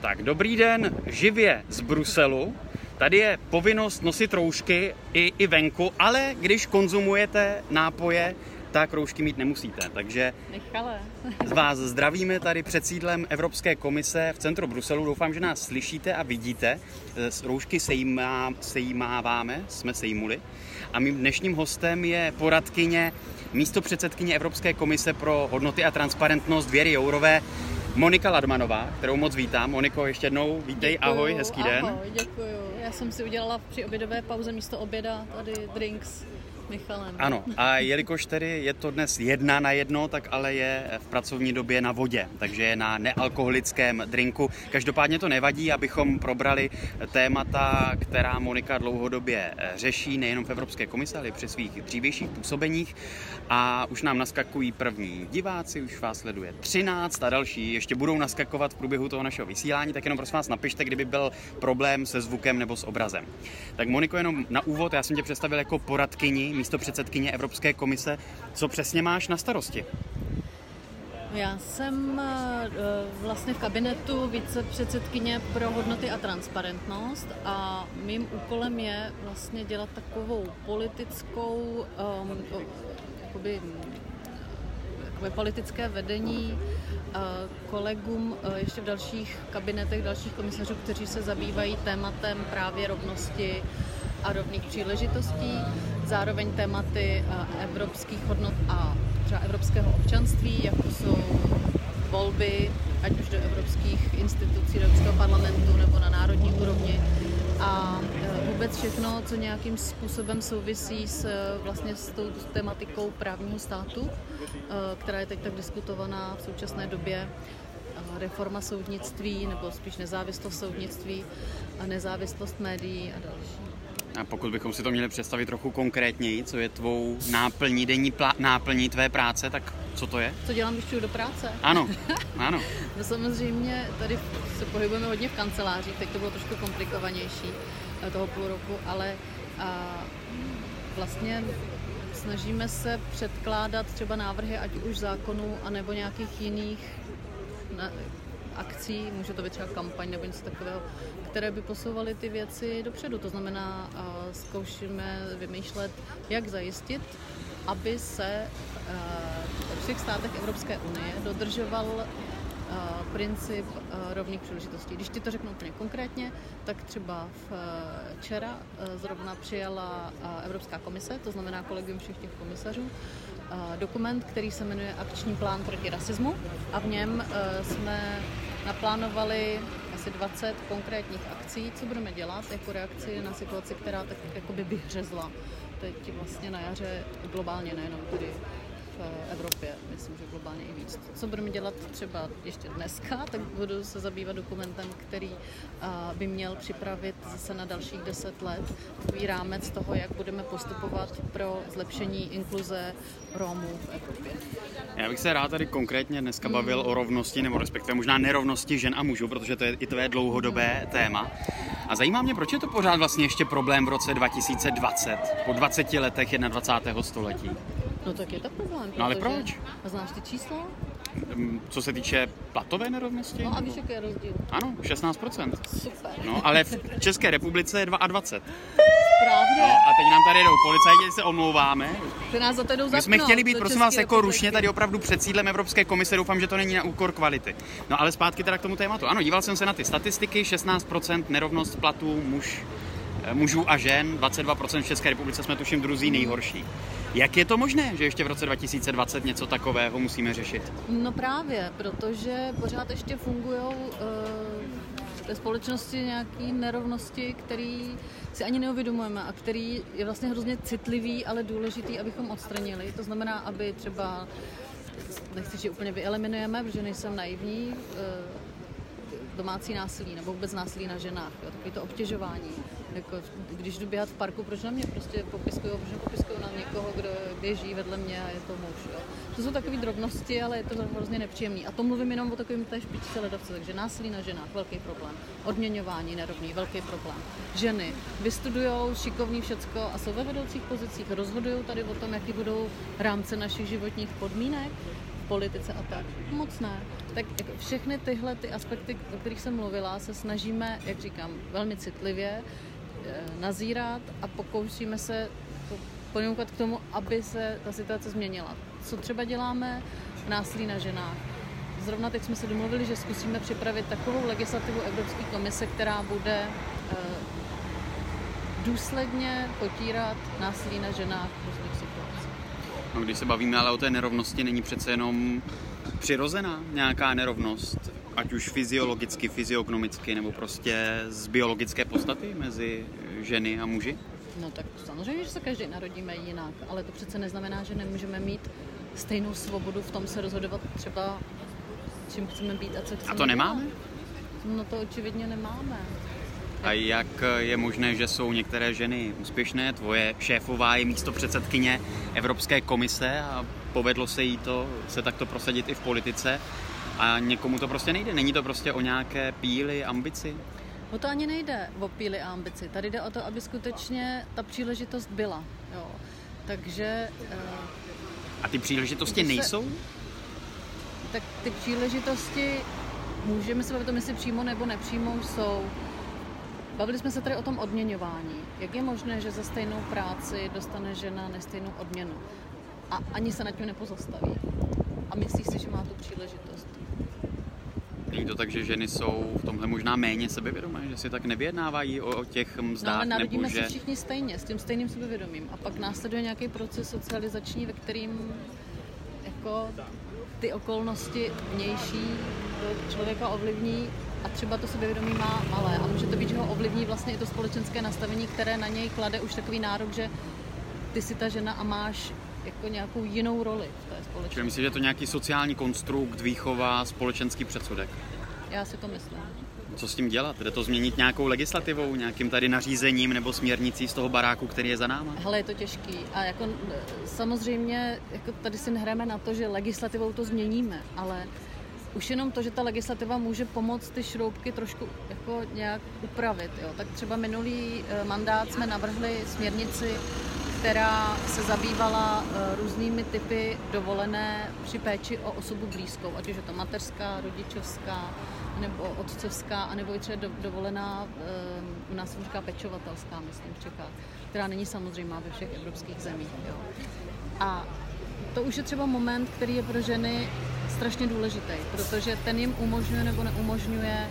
Tak dobrý den, živě z Bruselu. Tady je povinnost nosit roušky i, i venku, ale když konzumujete nápoje, tak roušky mít nemusíte. Takže Nechale. z vás zdravíme tady před sídlem Evropské komise v centru Bruselu. Doufám, že nás slyšíte a vidíte. Z roušky sejmá, sejmáváme, jsme sejmuli. A mým dnešním hostem je poradkyně místo předsedkyně Evropské komise pro hodnoty a transparentnost Věry Jourové, Monika Ladmanová, kterou moc vítám. Moniko, ještě jednou vítej, Děkuju, ahoj, hezký den. Ahoj, děkuju. Já jsem si udělala při obědové pauze místo oběda tady drinks Michalem. Ano, a jelikož tedy je to dnes jedna na jedno, tak ale je v pracovní době na vodě, takže je na nealkoholickém drinku. Každopádně to nevadí, abychom probrali témata, která Monika dlouhodobě řeší, nejenom v Evropské komise, ale i při svých dřívějších působeních. A už nám naskakují první diváci, už vás sleduje 13 a další ještě budou naskakovat v průběhu toho našeho vysílání, tak jenom prosím vás napište, kdyby byl problém se zvukem nebo s obrazem. Tak Moniko, jenom na úvod, já jsem tě představil jako poradkyni místo předsedkyně Evropské komise. Co přesně máš na starosti? Já jsem eh, vlastně v kabinetu vicepředsedkyně pro hodnoty a transparentnost a mým úkolem je vlastně dělat takovou politickou um, jakoby, jakoby politické vedení uh, kolegům ještě v dalších kabinetech dalších komisařů, kteří se zabývají tématem právě rovnosti a rovných příležitostí, zároveň tématy uh, evropských hodnot a třeba evropského občanství, jako jsou volby, ať už do evropských institucí, do Evropského parlamentu nebo na národní úrovni. A vůbec všechno, co nějakým způsobem souvisí s, vlastně s tou tematikou právního státu, která je teď tak diskutovaná v současné době, reforma soudnictví, nebo spíš nezávislost soudnictví, a nezávislost médií a další. A pokud bychom si to měli představit trochu konkrétněji, co je tvou náplní, denní plá, náplní tvé práce, tak co to je? Co dělám, když jdu do práce? Ano, ano. no samozřejmě tady se pohybujeme hodně v kancelářích, teď to bylo trošku komplikovanější toho půl roku, ale a, vlastně snažíme se předkládat třeba návrhy, ať už zákonů, anebo nějakých jiných na, akcí, může to být třeba kampaň nebo něco takového, které by posouvaly ty věci dopředu. To znamená, zkoušíme vymýšlet, jak zajistit, aby se v všech státech Evropské unie dodržoval princip rovných příležitostí. Když ti to řeknu úplně konkrétně, tak třeba včera zrovna přijala Evropská komise, to znamená kolegium všech těch komisařů, dokument, který se jmenuje Akční plán proti rasismu. A v něm jsme naplánovali asi 20 konkrétních akcí, co budeme dělat jako reakci na situaci, která tak jakoby vyhřezla teď vlastně na jaře globálně, nejenom tedy v Evropě, myslím, že globálně i víc. Co budeme dělat třeba ještě dneska, tak budu se zabývat dokumentem, který by měl připravit zase na dalších deset let takový rámec toho, jak budeme postupovat pro zlepšení inkluze Romů v Evropě. Já bych se rád tady konkrétně dneska bavil o rovnosti, nebo respektive možná nerovnosti žen a mužů, protože to je i tvé dlouhodobé téma. A zajímá mě, proč je to pořád vlastně ještě problém v roce 2020, po 20 letech 21. století. No tak je to problém. No ale proč? A znáš ty čísla? Co se týče platové nerovnosti? No a víš, jaký je rozdíl? Ano, 16%. Super. No, ale v České republice je 22. Správně. No, a teď nám tady jdou policajti, se omlouváme. Ty nás za to jdou My jsme chtěli být, prosím vás, jako rušně tady opravdu před sídlem Evropské komise. Doufám, že to není na úkor kvality. No ale zpátky teda k tomu tématu. Ano, díval jsem se na ty statistiky, 16% nerovnost platů muž, mužů a žen, 22% v České republice jsme tuším druzí nejhorší. Jak je to možné, že ještě v roce 2020 něco takového musíme řešit? No právě, protože pořád ještě fungují uh, ve společnosti nějaké nerovnosti, které si ani neuvědomujeme a který je vlastně hrozně citlivý, ale důležitý, abychom odstranili. To znamená, aby třeba, nechci, že úplně vyeliminujeme, protože nejsem naivní, uh, domácí násilí nebo vůbec násilí na ženách, jo, takový to obtěžování. Jako, když jdu běhat v parku, proč na mě prostě popiskují, proč popiskují na někoho, kdo běží vedle mě a je to muž. Jo. To jsou takové drobnosti, ale je to hrozně nepříjemný. A to mluvím jenom o takovém té špičce ledovce, takže násilí na ženách, velký problém. Odměňování nerovný, velký problém. Ženy vystudují šikovní všecko a jsou ve vedoucích pozicích, rozhodují tady o tom, jaký budou rámce našich životních podmínek, politice a tak. Moc ne. Tak jako všechny tyhle ty aspekty, o kterých jsem mluvila, se snažíme, jak říkám, velmi citlivě nazírat a pokoušíme se ponoukat k tomu, aby se ta situace změnila. Co třeba děláme násilí na ženách? Zrovna teď jsme se domluvili, že zkusíme připravit takovou legislativu Evropské komise, která bude eh, důsledně potírat násilí na ženách v různých situacích. No, když se bavíme ale o té nerovnosti, není přece jenom přirozená nějaká nerovnost, ať už fyziologicky, fyziognomicky, nebo prostě z biologické podstaty mezi ženy a muži? No tak samozřejmě, že se každý narodíme jinak, ale to přece neznamená, že nemůžeme mít stejnou svobodu v tom se rozhodovat třeba, čím chceme být a co chceme A to nemáme? Dělat. No to očividně nemáme. A jak je možné, že jsou některé ženy úspěšné? Tvoje šéfová je místo předsedkyně Evropské komise a povedlo se jí to se takto prosadit i v politice a někomu to prostě nejde. Není to prostě o nějaké píly, ambici? O to ani nejde o píly a ambici. Tady jde o to, aby skutečně ta příležitost byla. Jo. Takže... A ty příležitosti nejsou? Se, tak ty příležitosti, můžeme se bavit o tom, jestli přímo nebo nepřímo jsou. Bavili jsme se tady o tom odměňování. Jak je možné, že za stejnou práci dostane žena nestejnou odměnu? A ani se nad tím nepozastaví. A myslí si, že má tu příležitost. Není to tak, že ženy jsou v tomhle možná méně sebevědomé, že si tak nevyjednávají o, o těch mzdách? No, ale narodíme nebo se že... všichni stejně, s tím stejným sebevědomím. A pak následuje nějaký proces socializační, ve kterým jako ty okolnosti vnější člověka ovlivní a třeba to sebevědomí má malé a může to být, že ho ovlivní vlastně i to společenské nastavení, které na něj klade už takový nárok, že ty jsi ta žena a máš jako nějakou jinou roli v té společnosti. Čili myslíš, že je to nějaký sociální konstrukt, výchova, společenský předsudek? Já si to myslím. Co s tím dělat? Jde to změnit nějakou legislativou, nějakým tady nařízením nebo směrnicí z toho baráku, který je za náma? Hele, je to těžký. A jako samozřejmě jako tady si nehráme na to, že legislativou to změníme, ale už jenom to, že ta legislativa může pomoct ty šroubky trošku jako nějak upravit. Jo. Tak třeba minulý eh, mandát jsme navrhli směrnici, která se zabývala eh, různými typy dovolené při péči o osobu blízkou, ať už je to mateřská, rodičovská, nebo otcovská, nebo i třeba dovolená, eh, u nás se říká pečovatelská, myslím, v Čechách, která není samozřejmá ve všech evropských zemích. Jo. A to už je třeba moment, který je pro ženy strašně důležitý, protože ten jim umožňuje nebo neumožňuje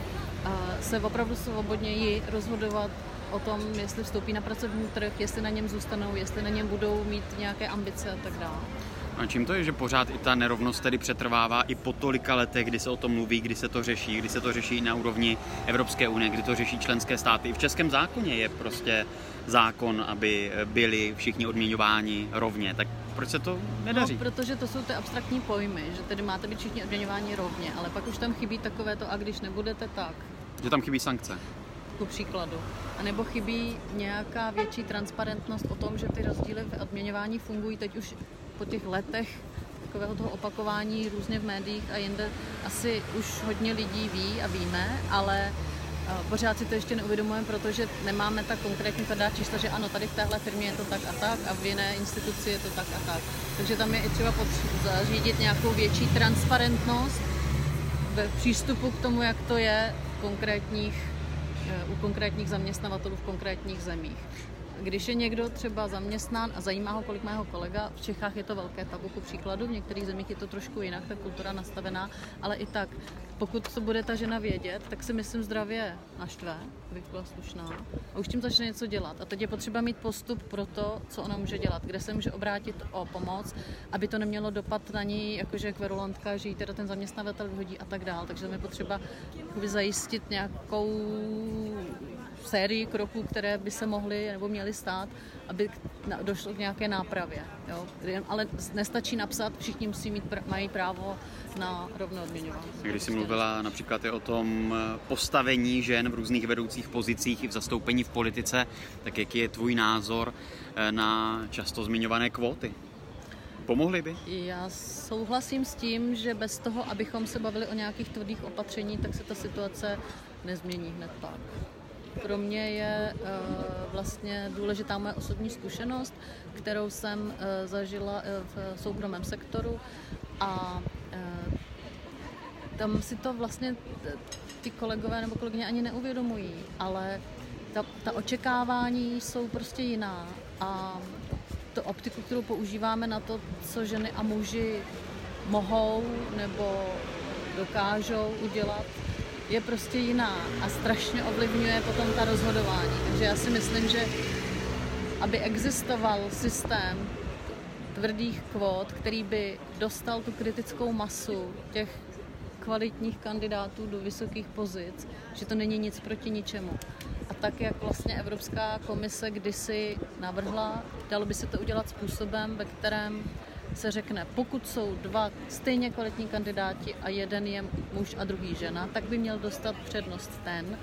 se opravdu svobodněji rozhodovat o tom, jestli vstoupí na pracovní trh, jestli na něm zůstanou, jestli na něm budou mít nějaké ambice a tak dále. A čím to je, že pořád i ta nerovnost tedy přetrvává i po tolika letech, kdy se o tom mluví, kdy se to řeší, kdy se to řeší na úrovni Evropské unie, kdy to řeší členské státy. I v českém zákoně je prostě zákon, aby byli všichni odměňováni rovně. Tak proč se to nedaří? No, protože to jsou ty abstraktní pojmy, že tedy máte být všichni odměňováni rovně, ale pak už tam chybí takové to, a když nebudete tak. Že tam chybí sankce. Ku příkladu. A nebo chybí nějaká větší transparentnost o tom, že ty rozdíly v odměňování fungují teď už po těch letech takového toho opakování různě v médiích a jinde asi už hodně lidí ví a víme, ale pořád si to ještě neuvědomujeme, protože nemáme tak konkrétní tvrdá čísla, že ano, tady v téhle firmě je to tak a tak a v jiné instituci je to tak a tak. Takže tam je i třeba zařídit nějakou větší transparentnost ve přístupu k tomu, jak to je v konkrétních, eh, u konkrétních zaměstnavatelů v konkrétních zemích. Když je někdo třeba zaměstnán a zajímá ho, kolik má jeho kolega, v Čechách je to velké tabu ku příkladu, v některých zemích je to trošku jinak, ta kultura nastavená, ale i tak, pokud to bude ta žena vědět, tak si myslím zdravě naštve, abych byla slušná, a už tím začne něco dělat. A teď je potřeba mít postup pro to, co ona může dělat, kde se může obrátit o pomoc, aby to nemělo dopad na ní, jakože kverulantka, že jí teda ten zaměstnavatel vyhodí a tak dál. Takže tam je potřeba zajistit nějakou sérii kroků, které by se mohly nebo měly stát, aby došlo k nějaké nápravě. Jo? Ale nestačí napsat, všichni musí mít, mají právo na rovné odměňování. Když jsi mluvila například i o tom eh, postavení žen v různých vedoucích pozicích i v zastoupení v politice, tak jaký je tvůj názor eh, na často zmiňované kvóty? Pomohly by? Já souhlasím s tím, že bez toho, abychom se bavili o nějakých tvrdých opatření, tak se ta situace nezmění hned tak. Pro mě je uh, vlastně důležitá moje osobní zkušenost, kterou jsem uh, zažila uh, v soukromém sektoru. A tam si to vlastně ty kolegové nebo kolegyně ani neuvědomují, ale ta, ta očekávání jsou prostě jiná. A to optiku, kterou používáme na to, co ženy a muži mohou nebo dokážou udělat, je prostě jiná a strašně ovlivňuje potom ta rozhodování. Takže já si myslím, že aby existoval systém tvrdých kvót, který by dostal tu kritickou masu těch kvalitních kandidátů do vysokých pozic, že to není nic proti ničemu. A tak, jak vlastně Evropská komise kdysi navrhla, dalo by se to udělat způsobem, ve kterém se řekne, pokud jsou dva stejně kvalitní kandidáti a jeden je muž a druhý žena, tak by měl dostat přednost ten,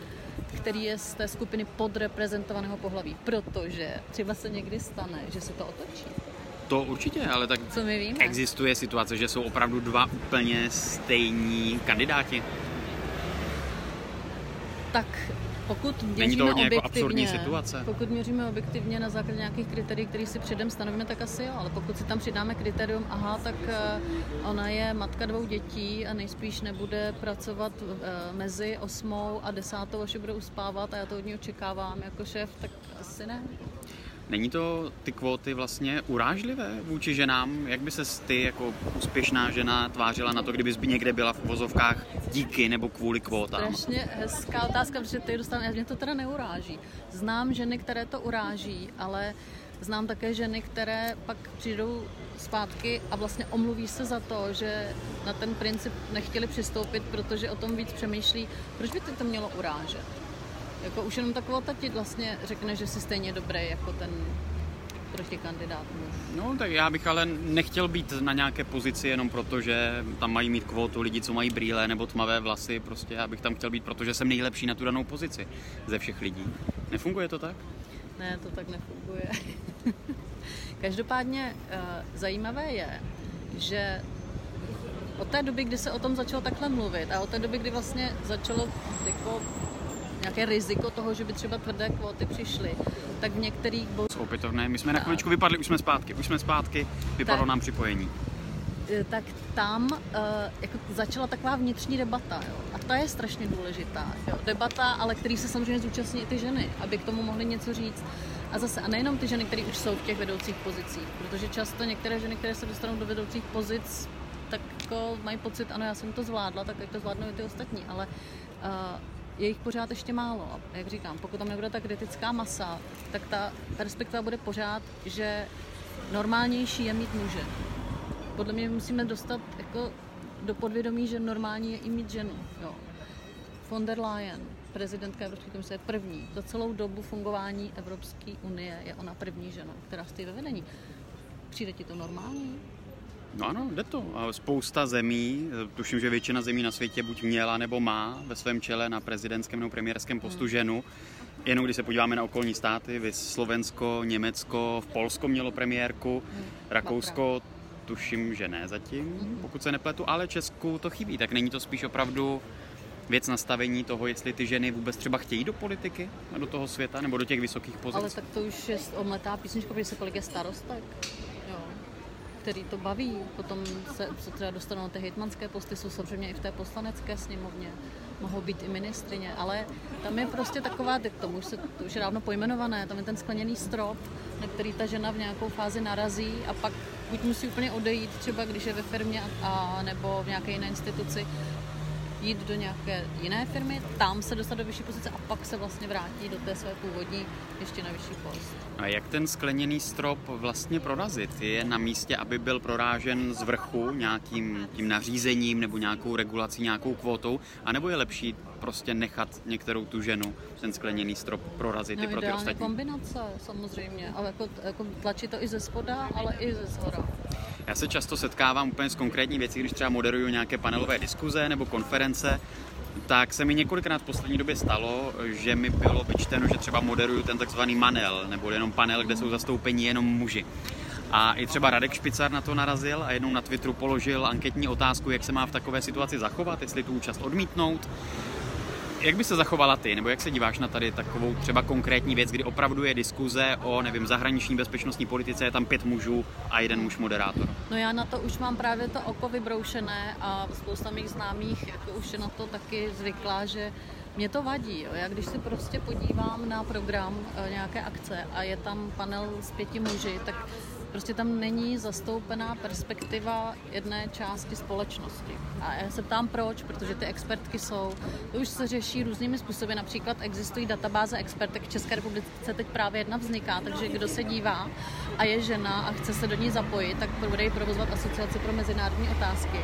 který je z té skupiny podreprezentovaného pohlaví, protože třeba se někdy stane, že se to otočí. To určitě, ale tak Co my víme? existuje situace, že jsou opravdu dva úplně stejní kandidáti. Tak pokud Není měříme to hodně jako objektivně, absurdní situace? pokud měříme objektivně na základě nějakých kritérií, které si předem stanovíme, tak asi jo, ale pokud si tam přidáme kritérium, aha, tak eh, ona je matka dvou dětí a nejspíš nebude pracovat eh, mezi osmou a desátou, až bude uspávat a já to od ní očekávám jako šéf, tak asi ne. Není to ty kvóty vlastně urážlivé vůči ženám? Jak by se ty jako úspěšná žena tvářila na to, kdybys by někde byla v vozovkách díky nebo kvůli kvótám? Strašně hezká otázka, protože ty dostávám, mě to teda neuráží. Znám ženy, které to uráží, ale znám také ženy, které pak přijdou zpátky a vlastně omluví se za to, že na ten princip nechtěli přistoupit, protože o tom víc přemýšlí, proč by to mělo urážet. Jako už jenom taková ti vlastně řekne, že jsi stejně dobrý jako ten protikandidát muž. No, tak já bych ale nechtěl být na nějaké pozici jenom proto, že tam mají mít kvótu lidi, co mají brýle nebo tmavé vlasy. Prostě já bych tam chtěl být, protože jsem nejlepší na tu danou pozici ze všech lidí. Nefunguje to tak? Ne, to tak nefunguje. Každopádně uh, zajímavé je, že od té doby, kdy se o tom začalo takhle mluvit a od té doby, kdy vlastně začalo jako nějaké riziko toho, že by třeba tvrdé kvóty přišly, tak v některých bodech... Jsou opětovné. My jsme na chviličku vypadli, už jsme zpátky, už jsme zpátky, vypadlo Tak. nám připojení. Eh, tak tam uh, jako začala taková vnitřní debata. Jo? A ta je strašně důležitá. Jo? Debata, ale který se samozřejmě zúčastní i ty ženy, aby k tomu mohly něco říct. A zase, a nejenom ty ženy, které už jsou v těch vedoucích pozicích, protože často některé ženy, které se dostanou do vedoucích pozic, tak jako mají pocit, ano, já jsem to zvládla, tak jak to zvládnou i ty ostatní, ale uh, je jich pořád ještě málo. A jak říkám, pokud tam nebude ta kritická masa, tak ta perspektiva bude pořád, že normálnější je mít muže. Podle mě musíme dostat jako do podvědomí, že normální je i mít ženu. Jo. Von der Leyen, prezidentka Evropské komise, je první. Za celou dobu fungování Evropské unie je ona první žena, která stojí ve vedení. Přijde ti to normální? No ano, jde to. A spousta zemí, tuším, že většina zemí na světě buď měla nebo má ve svém čele na prezidentském nebo premiérském postu Hmm. ženu. Jenom když se podíváme na okolní státy, vy Slovensko, Německo, v Polsko mělo premiérku, Hmm. Rakousko tuším, že ne zatím, Mhm. pokud se nepletu, ale Česku to chybí. Tak není to spíš opravdu věc nastavení toho, jestli ty ženy vůbec třeba chtějí do politiky do toho světa nebo do těch vysokých pozic? Ale tak to už je omletá písnička, protože se kolik je starostek, který to baví. Potom se, se třeba dostanou ty hejtmanské posty, jsou samozřejmě i v té poslanecké sněmovně, mohou být i ministrině, ale tam je prostě taková, teď tomu už, se, to už je dávno pojmenované, tam je ten skleněný strop, na který ta žena v nějakou fázi narazí a pak buď musí úplně odejít, třeba když je ve firmě a, a nebo v nějaké jiné instituci, jít do nějaké jiné firmy, tam se dostat do vyšší pozice a pak se vlastně vrátí do té své původní ještě na vyšší post. A jak ten skleněný strop vlastně prorazit? Je na místě, aby byl prorážen z vrchu nějakým tím nařízením nebo nějakou regulací, nějakou kvótou? A nebo je lepší prostě nechat některou tu ženu ten skleněný strop prorazit i No, pro ty ostatní? kombinace samozřejmě, ale jako, jako tlačí to i ze spoda, ale i ze zhora. Já se často setkávám úplně s konkrétní věcí, když třeba moderuju nějaké panelové diskuze nebo konference, tak se mi několikrát v poslední době stalo, že mi bylo vyčteno, že třeba moderuju ten takzvaný manel, nebo jenom panel, kde jsou zastoupeni jenom muži. A i třeba Radek Špicar na to narazil a jednou na Twitteru položil anketní otázku, jak se má v takové situaci zachovat, jestli tu účast odmítnout. Jak by se zachovala ty, nebo jak se díváš na tady takovou třeba konkrétní věc, kdy opravdu je diskuze o, nevím, zahraniční bezpečnostní politice, je tam pět mužů a jeden muž moderátor? No já na to už mám právě to oko vybroušené a spousta mých známých jako už je na to taky zvyklá, že mě to vadí. Jo. Já když si prostě podívám na program e, nějaké akce a je tam panel s pěti muži, tak prostě tam není zastoupená perspektiva jedné části společnosti. A já se ptám proč, protože ty expertky jsou, to už se řeší různými způsoby, například existují databáze expertek v České republice, teď právě jedna vzniká, takže kdo se dívá a je žena a chce se do ní zapojit, tak bude provozovat asociaci pro mezinárodní otázky.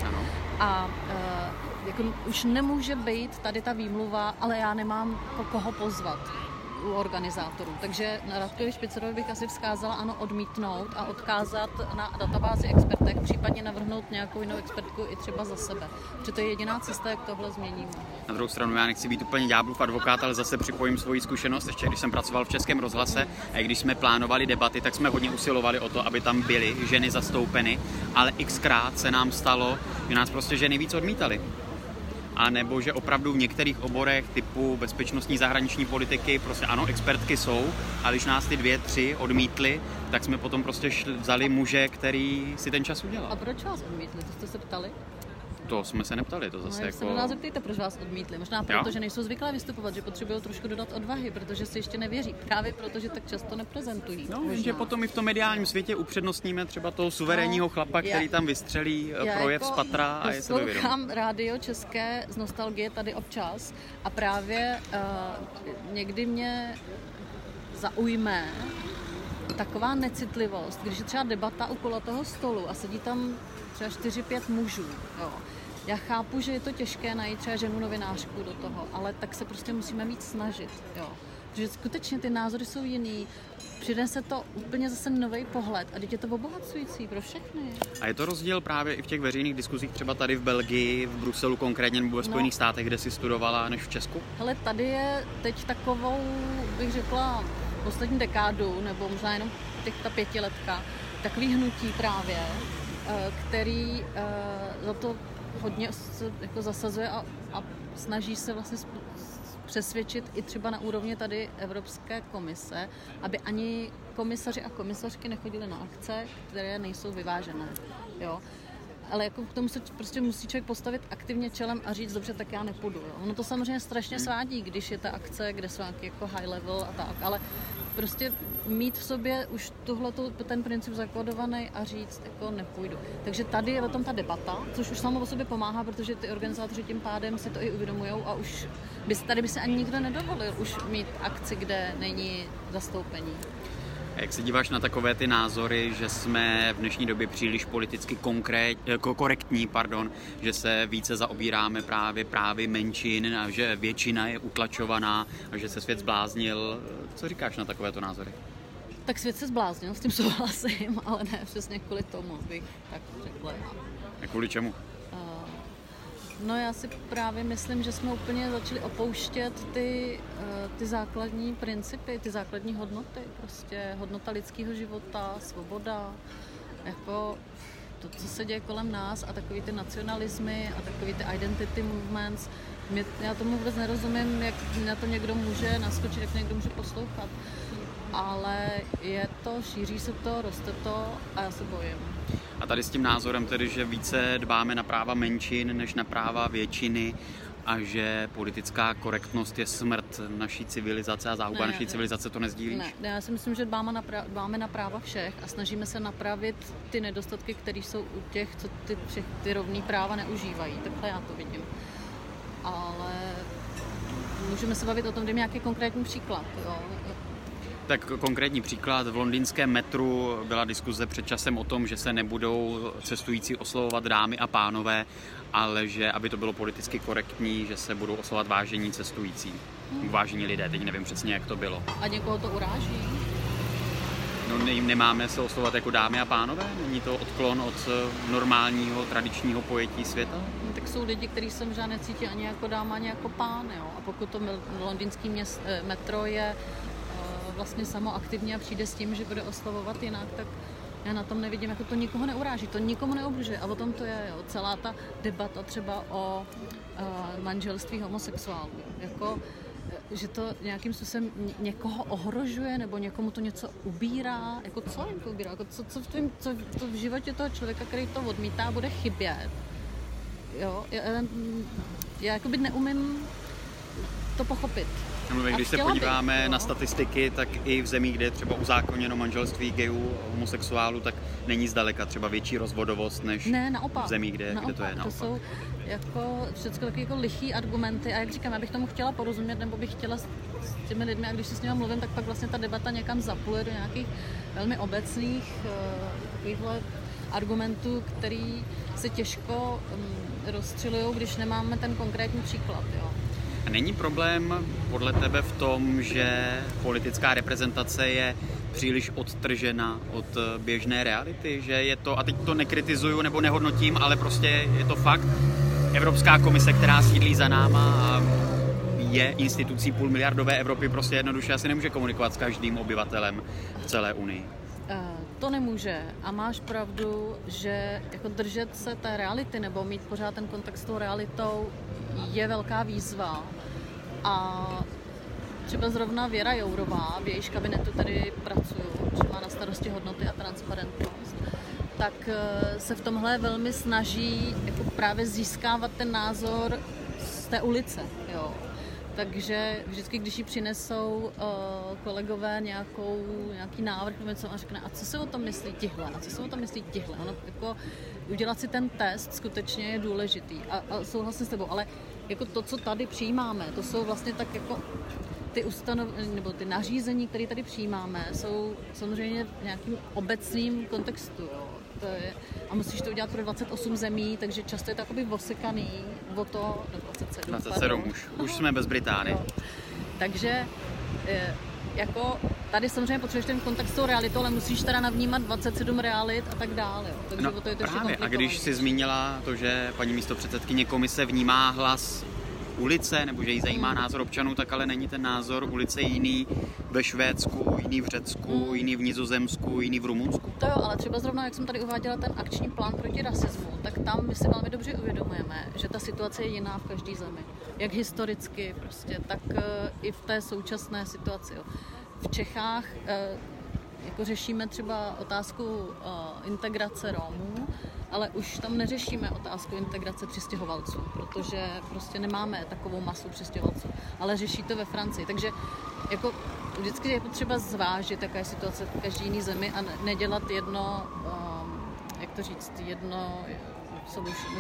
A uh, jako už nemůže být tady ta výmluva, ale já nemám koho pozvat u organizátorů. Takže na Radkovi Špicerovi bych asi vzkázala ano odmítnout a odkázat na databázi expertek, případně navrhnout nějakou jinou expertku i třeba za sebe. Protože to je jediná cesta, jak tohle změníme. Na druhou stranu já nechci být úplně ďáblův advokát, ale zase připojím svoji zkušenost. Ještě když jsem pracoval v Českém rozhlase a když jsme plánovali debaty, tak jsme hodně usilovali o to, aby tam byly ženy zastoupeny, ale xkrát se nám stalo, že nás prostě ženy víc odmítali a nebo že opravdu v některých oborech typu bezpečnostní zahraniční politiky prostě ano, expertky jsou, ale když nás ty dvě, tři odmítli, tak jsme potom prostě šli, vzali muže, který si ten čas udělal. A proč vás odmítli? To jste se ptali? To jsme se neptali, to zase no, jako... se nás zeptejte, proč vás odmítli. Možná proto, jo? že nejsou zvyklé vystupovat, že potřebují trošku dodat odvahy, protože si ještě nevěří. Právě proto, že tak často neprezentují. No, možná. že potom i v tom mediálním světě upřednostníme třeba toho suverénního no, chlapa, který já, tam vystřelí eh, projev jako z patra a je sebevědomý. rádio české z nostalgie tady občas a právě uh, někdy mě zaujme taková necitlivost, když je třeba debata u toho stolu a sedí tam třeba 4-5 mužů, jo, já chápu, že je to těžké najít třeba ženu novinářku do toho, ale tak se prostě musíme mít snažit, jo. Protože skutečně ty názory jsou jiný, přinese to úplně zase nový pohled a teď je to obohacující pro všechny. A je to rozdíl právě i v těch veřejných diskuzích, třeba tady v Belgii, v Bruselu konkrétně nebo ve no. Spojených no, státech, kde jsi studovala, než v Česku? Ale tady je teď takovou, bych řekla, poslední dekádu, nebo možná jenom těch ta pětiletka, takový hnutí právě, eh, který eh, za to hodně se jako zasazuje a, a snaží se vlastně přesvědčit i třeba na úrovni tady Evropské komise, aby ani komisaři a komisařky nechodili na akce, které nejsou vyvážené. Jo? ale jako k tomu se prostě musí člověk postavit aktivně čelem a říct, dobře, tak já nepůjdu. Jo. Ono to samozřejmě strašně hmm. svádí, když je ta akce, kde jsou nějaký jako high level a tak, ale prostě mít v sobě už tohle ten princip zakladovaný a říct, jako nepůjdu. Takže tady je o tom ta debata, což už samo o sobě pomáhá, protože ty organizátoři tím pádem si to i uvědomují a už by, tady by se ani nikdo nedovolil už mít akci, kde není zastoupení. Jak se díváš na takové ty názory, že jsme v dnešní době příliš politicky konkrét, jako korektní, pardon, že se více zaobíráme právě právě menšin a že většina je utlačovaná a že se svět zbláznil. Co říkáš na takovéto názory? Tak svět se zbláznil, s tím souhlasím, ale ne přesně kvůli tomu, bych tak řekla. A kvůli čemu? No já si právě myslím, že jsme úplně začali opouštět ty, eh, ty základní principy, ty základní hodnoty. Prostě hodnota lidského života, svoboda, jako to, co se děje kolem nás a takový ty nacionalismy a takový ty identity movements. Mě, já tomu vůbec nerozumím, jak na to někdo může naskočit, jak někdo může poslouchat. Ale je to, šíří se to, roste to a já se bojím. A tady s tím názorem tedy, že více dbáme na práva menšin než na práva většiny a že politická korektnost je smrt naší civilizace a záhuba ne, naší civilizace, to nezdílíš? Ne, já si myslím, že dbáme na, pra, dbáme na práva všech a snažíme se napravit ty nedostatky, které jsou u těch, co ty, ty rovný práva neužívají. Takhle já to vidím. Ale můžeme se bavit o tom, kde nějaký konkrétní příklad. Jo. Tak konkrétní příklad, v londýnském metru byla diskuze před časem o tom, že se nebudou cestující oslovovat dámy a pánové, ale že, aby to bylo politicky korektní, že se budou oslovovat vážení cestující. Hmm. Vážení lidé, teď nevím přesně, jak to bylo. A někoho to uráží? No ne, nemáme se oslovovat jako dámy a pánové? Není to odklon od eh, normálního, tradičního pojetí světa? No, tak jsou lidi, kteří se možná necítí ani jako dáma, ani jako pán. Jo? A pokud to londýnský měst, eh, metro je vlastně samo aktivně a přijde s tím, že bude oslavovat jinak, tak Já na tom nevidím, jako to nikoho neuráží, to nikomu neobližuje. A o tom to je, jo. celá ta debata třeba o uh, manželství homosexuálů. Jako, eh, že to nějakým způsobem někoho ohrožuje nebo někomu to něco ubírá. Jako co jim to ubírá? Jako co, co, v tvým, co, co v životě toho člověka, který to odmítá, bude chybět? Jo, já, já jakoby neumím to pochopit. Mluvím, když se podíváme na statistiky, tak i v zemích, kde je třeba uzákoněno manželství gayů, homosexuálů, tak není zdaleka třeba větší rozvodovost než ne, naopak, v zemích, kde, naopak, kde to je naopak. To jsou jako všechno takové jako lichý argumenty a jak říkám, já bych tomu chtěla porozumět, nebo bych chtěla s, s těmi lidmi, a když si s nimi mluvím, tak pak vlastně ta debata někam zapluje do nějakých velmi obecných uh, takovýchhle argumentů, který se těžko um, rozstřelují, když nemáme ten konkrétní příklad. Jo. A není problém podle tebe v tom, že politická reprezentace je příliš odtržena od eh, běžné reality, že je to, a teď to nekritizuju nebo nehodnotím, ale prostě je to fakt, Evropská komise, která sídlí za náma a je institucí půl miliardové Evropy, prostě jednoduše asi nemůže komunikovat s každým obyvatelem v celé Unii. Uh, to nemůže a máš pravdu, že jako držet se té reality nebo mít pořád ten kontakt s tou realitou je velká výzva. A třeba zrovna Věra Jourová, v jejíž kabinetu tady pracuju, má na starosti hodnoty a transparentnost, tak eh, se v tomhle velmi snaží jako právě získávat ten názor z té ulice. Jo. Takže vždycky, když jí přinesou uh, kolegové nějakou, nějaký návrh nebo něco, a řekne, a co se o tom myslí tihle, a co se o tom myslí tihle. Ono, jako, udělat si ten test skutečně je důležitý. A, a souhlasím s tebou, ale jako to, co tady přijímáme, to jsou vlastně tak jako ty ustanov, nebo ty nařízení, které tady přijímáme, jsou samozřejmě v nějakým obecným kontextu. Jo. To je, a musíš to udělat pro 28 zemí, takže často je to takový osekaný o to, no 27. 27 už, už jsme bez Británie. Takže e, jako tady samozřejmě potřebuješ ten kontakt s tou realitou, ale musíš teda navnímat 27 realit a tak dále. Jo. Takže no, to je to právě. A když si zmínila to, že paní místo předsedkyně komise vnímá hlas ulice, nebo že jí zajímá hmm. názor občanů, tak ale není ten názor ulice jiný ve Švédsku, jiný v Řecku, hmm. jiný v Nizozemsku, jiný v Rumunsku. To jo, ale třeba zrovna, jak jsem tady uváděla ten akční plán proti rasismu, tak tam my si velmi dobře uvědomujeme, že ta situace je jiná v každé zemi. Jak historicky prostě, tak uh, i v té současné situaci. Jo. V Čechách uh, jako řešíme třeba otázku uh, integrace Romů, ale už tam neřešíme otázku integrace přistěhovalců, protože prostě nemáme takovou masu přistěhovalců, ale řeší to ve Francii. Takže jako vždycky je potřeba zvážit, jaká je situace v každé jiné zemi a nedělat jedno, um, jak to říct, jedno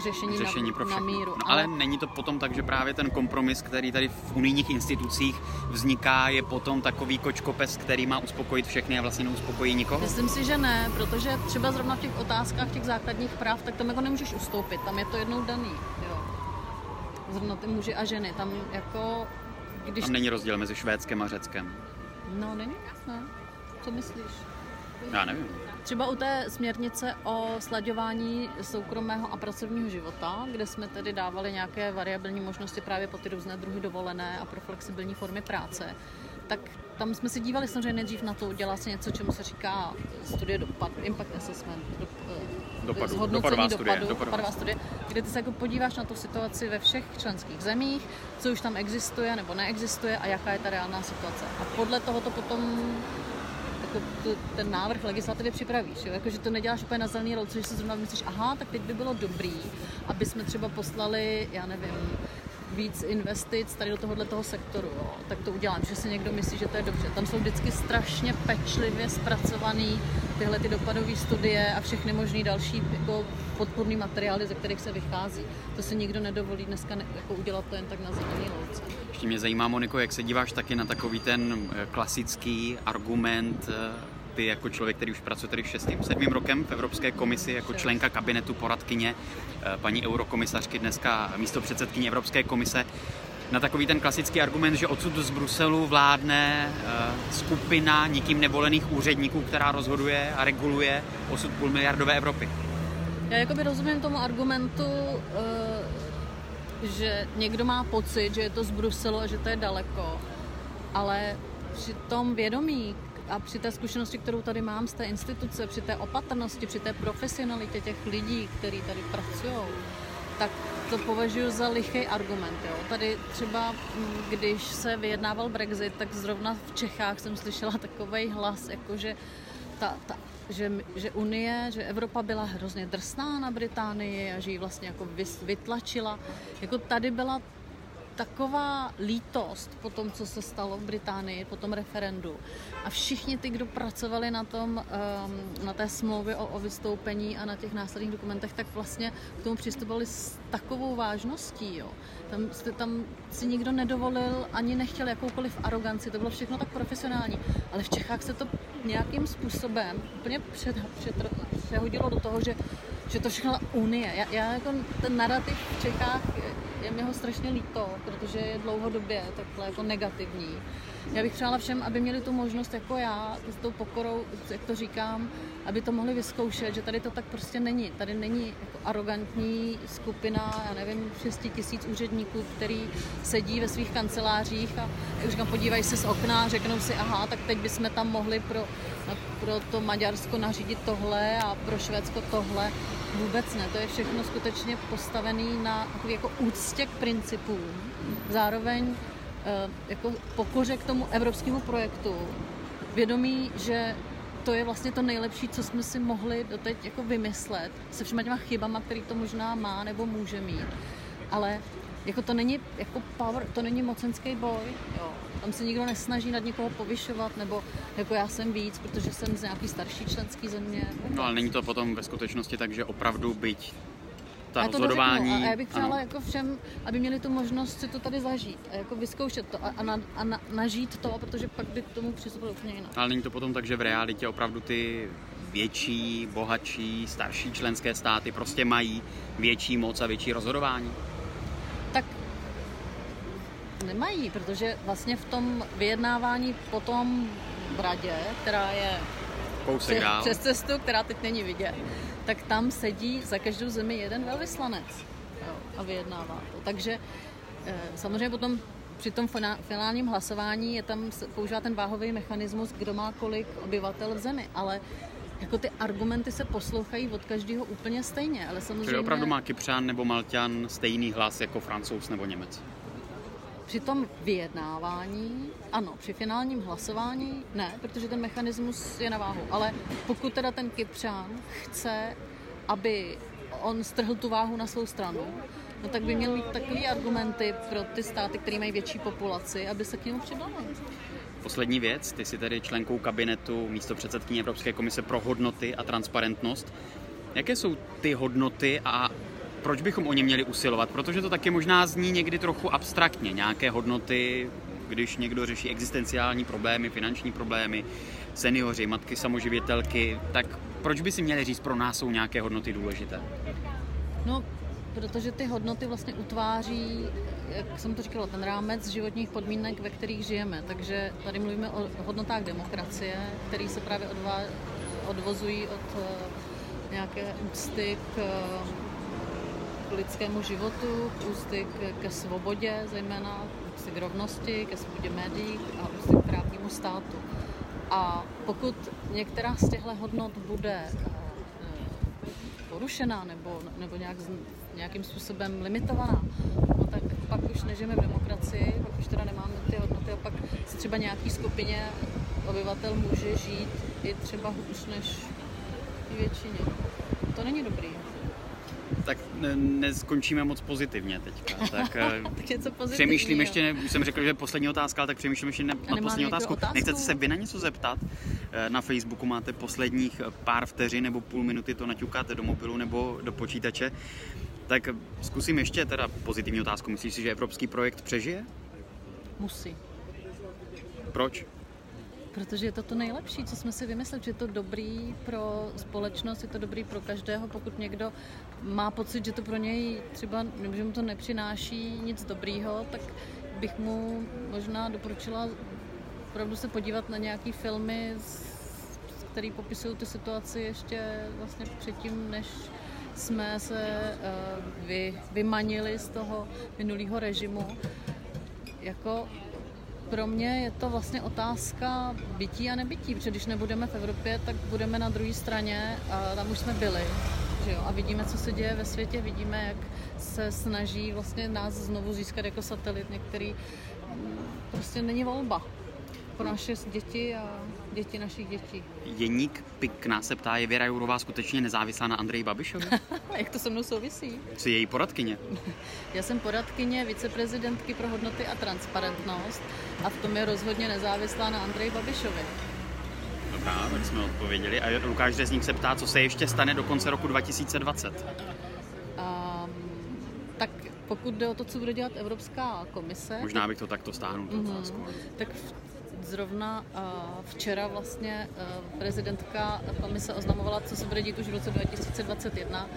řešení, řešení na, pro na míru. No, ale, ale není to potom tak, že právě ten kompromis, který tady v unijních institucích vzniká, je potom takový kočkopes, který má uspokojit všechny a vlastně neuspokojí nikoho? Myslím si, že ne, protože třeba zrovna v těch otázkách těch základních práv, tak tam jako nemůžeš ustoupit, tam je to jednou daný. Jo. Zrovna ty muži a ženy, tam jako... Když... Tam není rozdíl mezi Švédskem a Řeckem. No, není? Ne. Co myslíš? Já nevím. Třeba u té směrnice o slaďování soukromého a pracovního života, kde jsme tedy dávali nějaké variabilní možnosti právě po ty různé druhy dovolené a pro flexibilní formy práce, tak tam jsme se dívali samozřejmě nejdřív na to, dělá se něco, čemu se říká studie dopad, impact assessment, do, eh, dopadu, dopadová, dopadu, studie, dopadová studie, kde ty se jako podíváš na tu situaci ve všech členských zemích, co už tam existuje nebo neexistuje a jaká je ta reálná situace. A podle toho to potom jako to, ten návrh legislativy připravíš. Jo? Jako, že to neděláš úplně na zelený louce, že si zrovna myslíš, aha, tak teď by bylo dobrý, aby jsme třeba poslali, já nevím, víc investic tady do tohohle toho sektoru, jo. tak to udělám, že si někdo myslí, že to je dobře. Tam jsou vždycky strašně pečlivě zpracované tyhle ty dopadové studie a všechny možné další jako podporné materiály, ze kterých se vychází. To si nikdo nedovolí dneska ne, jako udělat to jen tak na zelený louce. Ještě mě zajímá, Moniko, jak se díváš taky na takový ten eh, klasický argument eh, ty jako člověk, který už pracuje tady šestým, sedmým rokem v Evropské komisi, jako členka kabinetu poradkyně, eh, paní eurokomisařky, dneska místo předsedkyně Evropské komise, na takový ten klasický argument, že odsud z Bruselu vládne skupina nikým nevolených úředníků, která rozhoduje a reguluje osud půl miliardové Evropy. Já jakoby rozumím tomu argumentu, že někdo má pocit, že je to z Bruselu a že to je daleko, ale při tom vědomí, a při té zkušenosti, kterou tady mám z té instituce, při té opatrnosti, při té profesionalitě těch lidí, kteří tady pracují, tak to považuji za lichý argument. Jo. Tady třeba, když se vyjednával Brexit, tak zrovna v Čechách jsem slyšela takový hlas, jako že ta, ta, že, že Unie, že Evropa byla hrozně drsná na Británii a že ji vlastně jako vytlačila. Jako tady byla taková lítost po tom, co se stalo v Británii, po tom referendu. A všichni ty, kdo pracovali na, tom, um, na té smlouvě o, o vystoupení a na těch následných dokumentech, tak vlastně k tomu přistupovali s takovou vážností. Jo. Tam, tam si nikdo nedovolil ani nechtěl jakoukoliv aroganci, to bylo všechno tak profesionální. Ale v Čechách se to nějakým způsobem úplně před, před, přehodilo do toho, že, že to všechno Unie. Já, já jako ten narrativ v Čechách je mi ho strašně líto, protože je dlouhodobě takhle jako negativní. Já bych přála všem, aby měli tu možnost jako já, s tou pokorou, jak to říkám, aby to mohli vyzkoušet, že tady to tak prostě není. Tady není jako arrogantní skupina, já nevím, 6 tisíc úředníků, který sedí ve svých kancelářích a jak říkám, podívají se z okna a řeknou si, aha, tak teď bychom tam mohli pro, pro to Maďarsko nařídit tohle a pro Švédsko tohle. Vůbec ne, to je všechno skutečně postavený na jako úctě k principům. Zároveň eh, jako pokoře k tomu evropskému projektu, vědomí, že to je vlastně to nejlepší, co jsme si mohli doteď jako vymyslet, se všema těma chybama, který to možná má nebo může mít. Ale jako to není jako power, to není mocenský boj, jo. Tam se nikdo nesnaží nad někoho povyšovat, nebo jako já jsem víc, protože jsem z nějaký starší členský země. No ale není to potom ve skutečnosti tak, že opravdu byť ta rozhodování. A já bych přála jako všem, aby měli tu možnost si to tady zažít a jako vyzkoušet to a, a, na, a na, nažít to, protože pak by k tomu přistupovali úplně jinak. Ale není to potom tak, že v realitě opravdu ty větší, bohatší, starší členské státy prostě mají větší moc a větší rozhodování? Tak nemají, protože vlastně v tom vyjednávání potom v radě, která je Kousek přes, přes cestu, která teď není vidět, tak tam sedí za každou zemi jeden velvyslanec jo, a vyjednává to. Takže eh, samozřejmě potom při tom finálním hlasování je tam používá ten váhový mechanismus, kdo má kolik obyvatel v zemi, ale jako ty argumenty se poslouchají od každého úplně stejně, ale samozřejmě... Čili opravdu má Kypřan nebo Malťan stejný hlas jako Francouz nebo Němec? Při tom vyjednávání, ano, při finálním hlasování ne, protože ten mechanismus je na váhu. Ale pokud teda ten Kypřan chce, aby on strhl tu váhu na svou stranu, no tak by měl mít takové argumenty pro ty státy, které mají větší populaci, aby se k němu přidali. Poslední věc, ty jsi tedy členkou kabinetu místo předsedkyně Evropské komise pro hodnoty a transparentnost. Jaké jsou ty hodnoty a proč bychom o ně měli usilovat? Protože to taky možná zní někdy trochu abstraktně. Nějaké hodnoty, když někdo řeší existenciální problémy, finanční problémy, seniori, matky samoživitelky, tak proč by si měli říct, pro nás jsou nějaké hodnoty důležité? No, protože ty hodnoty vlastně utváří, jak jsem to říkala, ten rámec životních podmínek, ve kterých žijeme. Takže tady mluvíme o hodnotách demokracie, které se právě odvá, odvozují od uh, nějaké úcty k k lidskému životu, k ústy k, ke svobodě, zejména ústy k rovnosti, ke svobodě médií a ústy k právnímu státu. A pokud některá z těchto hodnot bude eh, porušená nebo, nebo nějak, nějakým způsobem limitovaná, no tak pak už nežijeme v demokracii, pak už teda nemáme ty hodnoty a pak se třeba nějaký skupině obyvatel může žít i třeba hůř než většině. To není dobrý tak neskončíme moc pozitivně teďka. Tak, eh, tak něco přemýšlím jo. ještě, už jsem řekl, že poslední otázka, ale tak přemýšlím ještě na, na poslední otázku. otázku. Nechcete se vy na něco zeptat? Eh, na Facebooku máte posledních pár vteřin nebo půl minuty, to naťukáte do mobilu nebo do počítače. Tak zkusím ještě teda pozitivní otázku. Myslíš si, že evropský projekt přežije? Musí. Proč? Protože je to to nejlepší, co jsme si vymysleli, že je to dobrý pro společnost, je to dobrý pro každého, pokud někdo má pocit, že to pro něj třeba, že mu to nepřináší nic dobrýho, tak bych mu možná doporučila opravdu se podívat na nějaký filmy, které popisují tu situaci ještě vlastně předtím, než jsme se uh, vy, vymanili z toho minulého režimu. Jako pro mě je to vlastně otázka bytí a nebytí, protože když nebudeme v Evropě, tak budeme na druhé straně a tam už jsme byli. Že jo? A vidíme, co se děje ve světě, vidíme, jak se snaží vlastně nás znovu získat jako satelit. Některý prostě není volba pro naše děti a děti našich dětí. Jeník Pikna se ptá, je Věra Jourová skutečně nezávislá na Andreji Babišovi? Jak to se mnou souvisí? Co je její poradkyně? Já jsem poradkyně viceprezidentky pro hodnoty a transparentnost a v tom je rozhodně nezávislá na Andreji Babišovi. Dobrá, tak jsme odpověděli. A Lukáš Řezník se ptá, co se ještě stane do konce roku 2020? Um, tak pokud jde o to, co bude dělat Evropská komise... Možná bych to takto stáhnul, tu Mhm. otázku. Tak v- zrovna uh, včera vlastně uh, prezidentka komise oznamovala, co se bude dít už v roce 2021,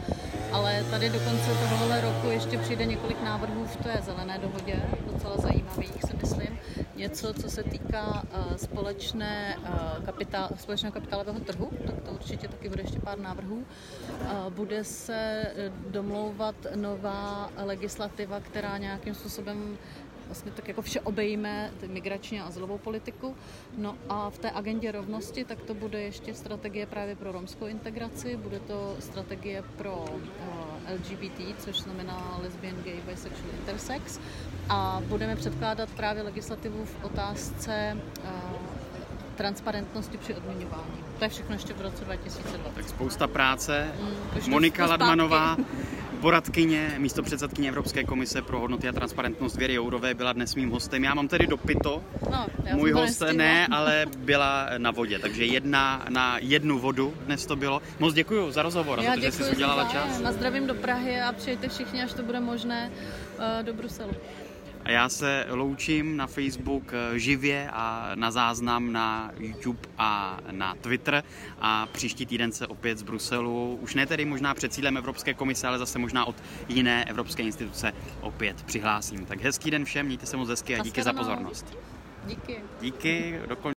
ale tady do konce tohohle roku ještě přijde několik návrhů v té zelené dohodě, docela zajímavých si myslím. Něco, co se týká uh, společné, kapitál, společného kapitálového trhu, tak to určitě taky bude ještě pár návrhů. Bude se eh, domlouvat nová legislativa, která nějakým způsobem vlastně tak jako vše obejme migrační a azylovou politiku. No a v té agendě rovnosti, tak to bude ještě strategie právě pro romskou integraci, bude to strategie pro uh, LGBT, což znamená lesbian, gay, bisexual, intersex. A budeme předkládat právě legislativu v otázce uh, transparentnosti při odměňování. To je všechno ještě v roce 2020. Tak spousta práce. Mm, Monika. Ladmanová, poradkyně, místo předsedkyně Evropské komise pro hodnoty a transparentnost Věry Jourové byla dnes mým hostem. Já mám tedy dopito. No, Můj host ne, ale byla na vodě, takže jedna na jednu vodu dnes to bylo. Moc děkuji za rozhovor, Já za to, že jsi udělala čas. A zdravím do Prahy a přijďte všichni, až to bude možné, eh, do Bruselu. A já se loučím na Facebook eh, živě a na záznam na YouTube a na Twitter a příští týden se opět z Bruselu, už ne tedy možná před cílem Evropské komise, ale zase možná od jiné evropské instituce opět přihlásím. Tak hezký den všem, mějte se moc hezky a díky za pozornost. Díky. Díky, dokon...